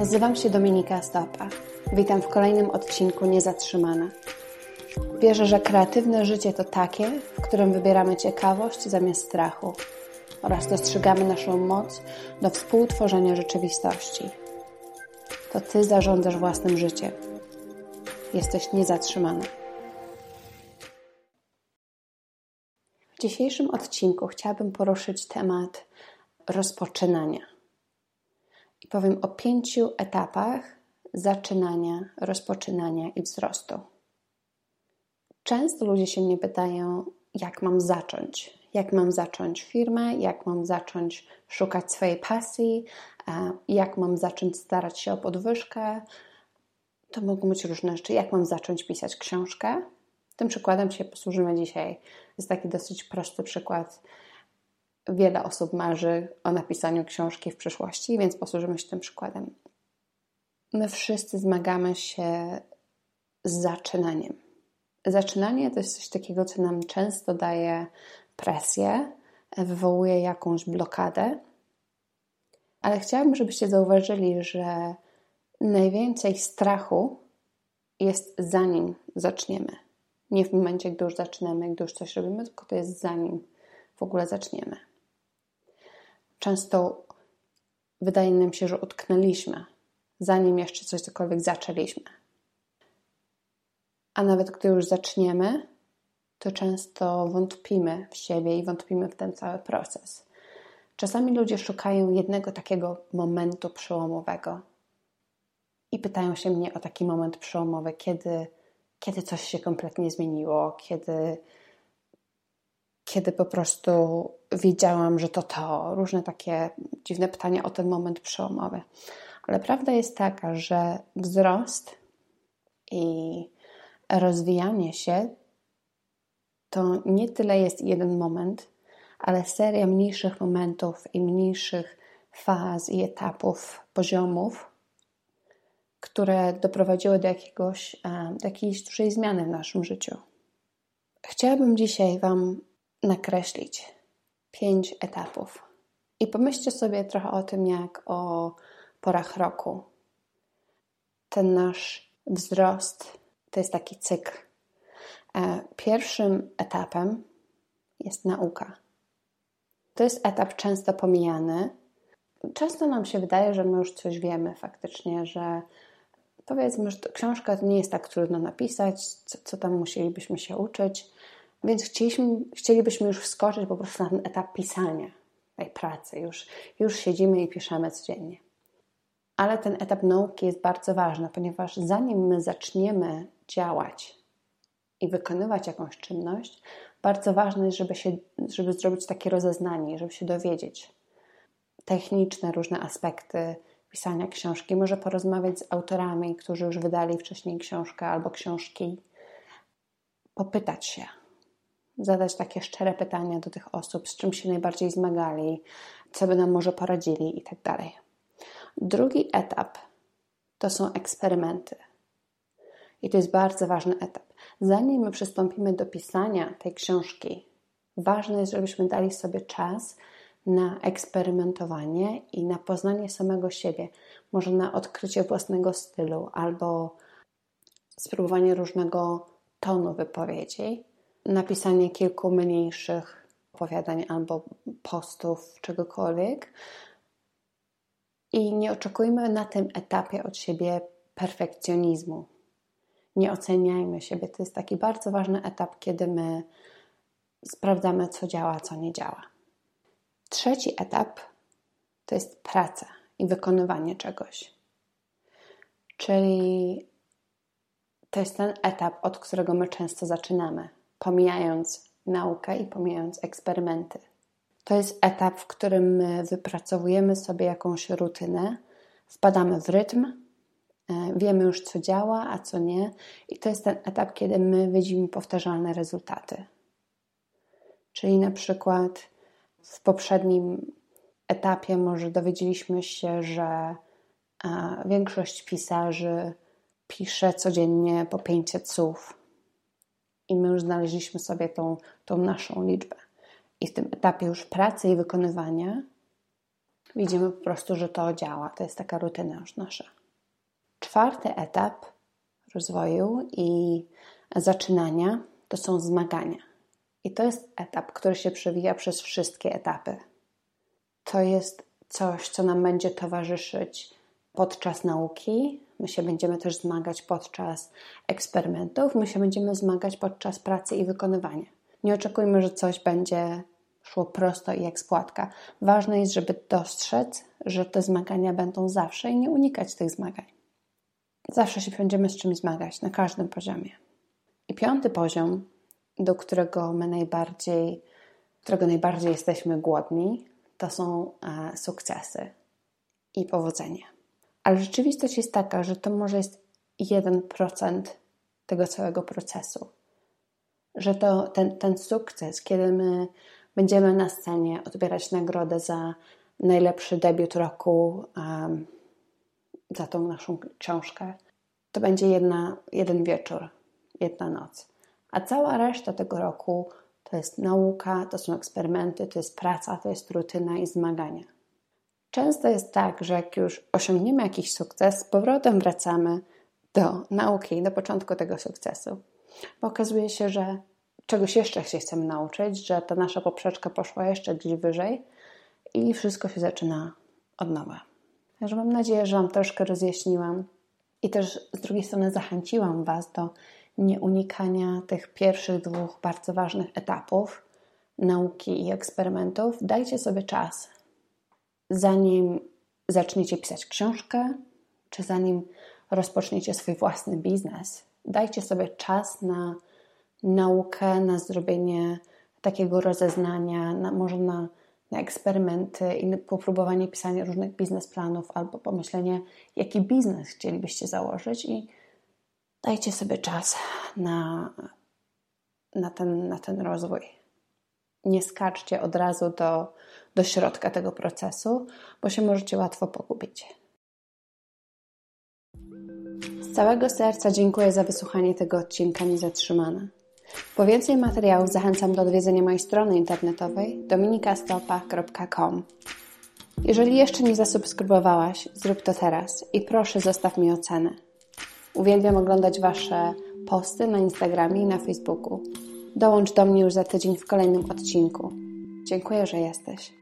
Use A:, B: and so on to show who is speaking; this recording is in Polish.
A: Nazywam się Dominika Stopa. Witam w kolejnym odcinku Niezatrzymana. Wierzę, że kreatywne życie to takie, w którym wybieramy ciekawość zamiast strachu oraz dostrzegamy naszą moc do współtworzenia rzeczywistości. To Ty zarządzasz własnym życiem. Jesteś niezatrzymana. W dzisiejszym odcinku chciałabym poruszyć temat rozpoczynania. I powiem o pięciu etapach zaczynania, rozpoczynania i wzrostu. Często ludzie się mnie pytają, jak mam zacząć? Jak mam zacząć firmę? Jak mam zacząć szukać swojej pasji? Jak mam zacząć starać się o podwyżkę? To mogą być różne rzeczy. Jak mam zacząć pisać książkę? Tym przykładem się posłużymy dzisiaj. Jest taki dosyć prosty przykład. Wiele osób marzy o napisaniu książki w przyszłości, więc posłużymy się tym przykładem. My wszyscy zmagamy się z zaczynaniem. Zaczynanie to jest coś takiego, co nam często daje presję, wywołuje jakąś blokadę, ale chciałabym, żebyście zauważyli, że najwięcej strachu jest zanim zaczniemy. Nie w momencie, gdy już zaczynamy, gdy już coś robimy, tylko to jest zanim w ogóle zaczniemy. Często wydaje nam się, że utknęliśmy, zanim jeszcze coś cokolwiek zaczęliśmy. A nawet gdy już zaczniemy, to często wątpimy w siebie i wątpimy w ten cały proces. Czasami ludzie szukają jednego takiego momentu przełomowego i pytają się mnie o taki moment przełomowy, kiedy, kiedy coś się kompletnie zmieniło, kiedy, kiedy po prostu wiedziałam, że to to. Różne takie dziwne pytania o ten moment przełomowy. Ale prawda jest taka, że wzrost i rozwijanie się to nie tyle jest jeden moment, ale seria mniejszych momentów i mniejszych faz i etapów, poziomów, które doprowadziły do, jakiegoś, e, do jakiejś dużej zmiany w naszym życiu. Chciałabym dzisiaj Wam nakreślić pięć etapów. I pomyślcie sobie trochę o tym, jak o porach roku. Ten nasz wzrost to jest taki cykl. E, pierwszym etapem jest nauka. To jest etap często pomijany. Często nam się wydaje, że my już coś wiemy faktycznie, że powiedzmy, że książka nie jest tak trudno napisać, co, co tam musielibyśmy się uczyć, więc chcieliśmy, chcielibyśmy już wskoczyć po prostu na ten etap pisania tej pracy. Już, już siedzimy i piszemy codziennie. Ale ten etap nauki jest bardzo ważny, ponieważ zanim my zaczniemy działać i wykonywać jakąś czynność, bardzo ważne jest, żeby, się, żeby zrobić takie rozeznanie, żeby się dowiedzieć techniczne różne aspekty pisania książki. Może porozmawiać z autorami, którzy już wydali wcześniej książkę albo książki, popytać się, zadać takie szczere pytania do tych osób, z czym się najbardziej zmagali, co by nam może poradzili i tak. Drugi etap to są eksperymenty. I to jest bardzo ważny etap. Zanim my przystąpimy do pisania tej książki, ważne jest, żebyśmy dali sobie czas na eksperymentowanie i na poznanie samego siebie, może na odkrycie własnego stylu albo spróbowanie różnego tonu wypowiedzi, napisanie kilku mniejszych opowiadań albo postów, czegokolwiek. I nie oczekujmy na tym etapie od siebie perfekcjonizmu. Nie oceniajmy siebie. To jest taki bardzo ważny etap, kiedy my sprawdzamy, co działa, co nie działa. Trzeci etap to jest praca i wykonywanie czegoś. Czyli to jest ten etap, od którego my często zaczynamy, pomijając naukę i pomijając eksperymenty. To jest etap, w którym my wypracowujemy sobie jakąś rutynę, wpadamy w rytm, e, wiemy już, co działa, a co nie, i to jest ten etap, kiedy my widzimy powtarzalne rezultaty. Czyli na przykład w poprzednim etapie może dowiedzieliśmy się, że większość pisarzy pisze codziennie po 500 słów. I my już znaleźliśmy sobie tą, tą naszą liczbę. I w tym etapie już pracy i wykonywania Widzimy po prostu, że to działa. To jest taka rutyna już nasza. Czwarty etap rozwoju i zaczynania to są zmagania. I to jest etap, który się przewija przez wszystkie etapy. To jest coś, co nam będzie towarzyszyć podczas nauki. My się będziemy też zmagać podczas eksperymentów, my się będziemy zmagać podczas pracy i wykonywania. Nie oczekujmy, że coś będzie szło prosto i jak spłatka. Ważne jest, żeby dostrzec, że te zmagania będą zawsze i nie unikać tych zmagań. Zawsze się będziemy z czymś zmagać, na każdym poziomie. I piąty poziom, do którego my najbardziej, którego najbardziej jesteśmy głodni, to są e, sukcesy i powodzenie. Ale rzeczywistość jest taka, że to może jest 1% tego całego procesu. Że to ten, ten sukces, kiedy my będziemy na scenie odbierać nagrodę za najlepszy debiut roku, um, za tą naszą książkę, to będzie jedna, jeden wieczór, jedna noc. A cała reszta tego roku to jest nauka, to są eksperymenty, to jest praca, to jest rutyna i zmagania. Często jest tak, że jak już osiągniemy jakiś sukces, z powrotem wracamy do nauki, do początku tego sukcesu. Bo okazuje się, że czegoś jeszcze się chcemy nauczyć, że ta nasza poprzeczka poszła jeszcze gdzieś wyżej i wszystko się zaczyna od nowa. Także mam nadzieję, że Wam troszkę rozjaśniłam i też z drugiej strony zachęciłam Was do nieunikania tych pierwszych dwóch bardzo ważnych etapów nauki i eksperymentów. Dajcie sobie czas, zanim zaczniecie pisać książkę, czy zanim rozpoczniecie swój własny biznes. Dajcie sobie czas na naukę, na zrobienie takiego rozeznania, na, może na, na eksperymenty i popróbowanie pisania różnych biznesplanów albo pomyślenie, jaki biznes chcielibyście założyć i dajcie sobie czas na, na, ten, na ten rozwój. Nie skaczcie od razu do, do środka tego procesu, bo się możecie łatwo pogubić. Z całego serca dziękuję za wysłuchanie tego odcinka Niezatrzymana. Po więcej materiałów zachęcam do odwiedzenia mojej strony internetowej dominikastopa.com. Jeżeli jeszcze nie zasubskrybowałaś, zrób to teraz i proszę zostaw mi ocenę. Uwielbiam oglądać Wasze posty na Instagramie i na Facebooku. Dołącz do mnie już za tydzień w kolejnym odcinku. Dziękuję, że jesteś.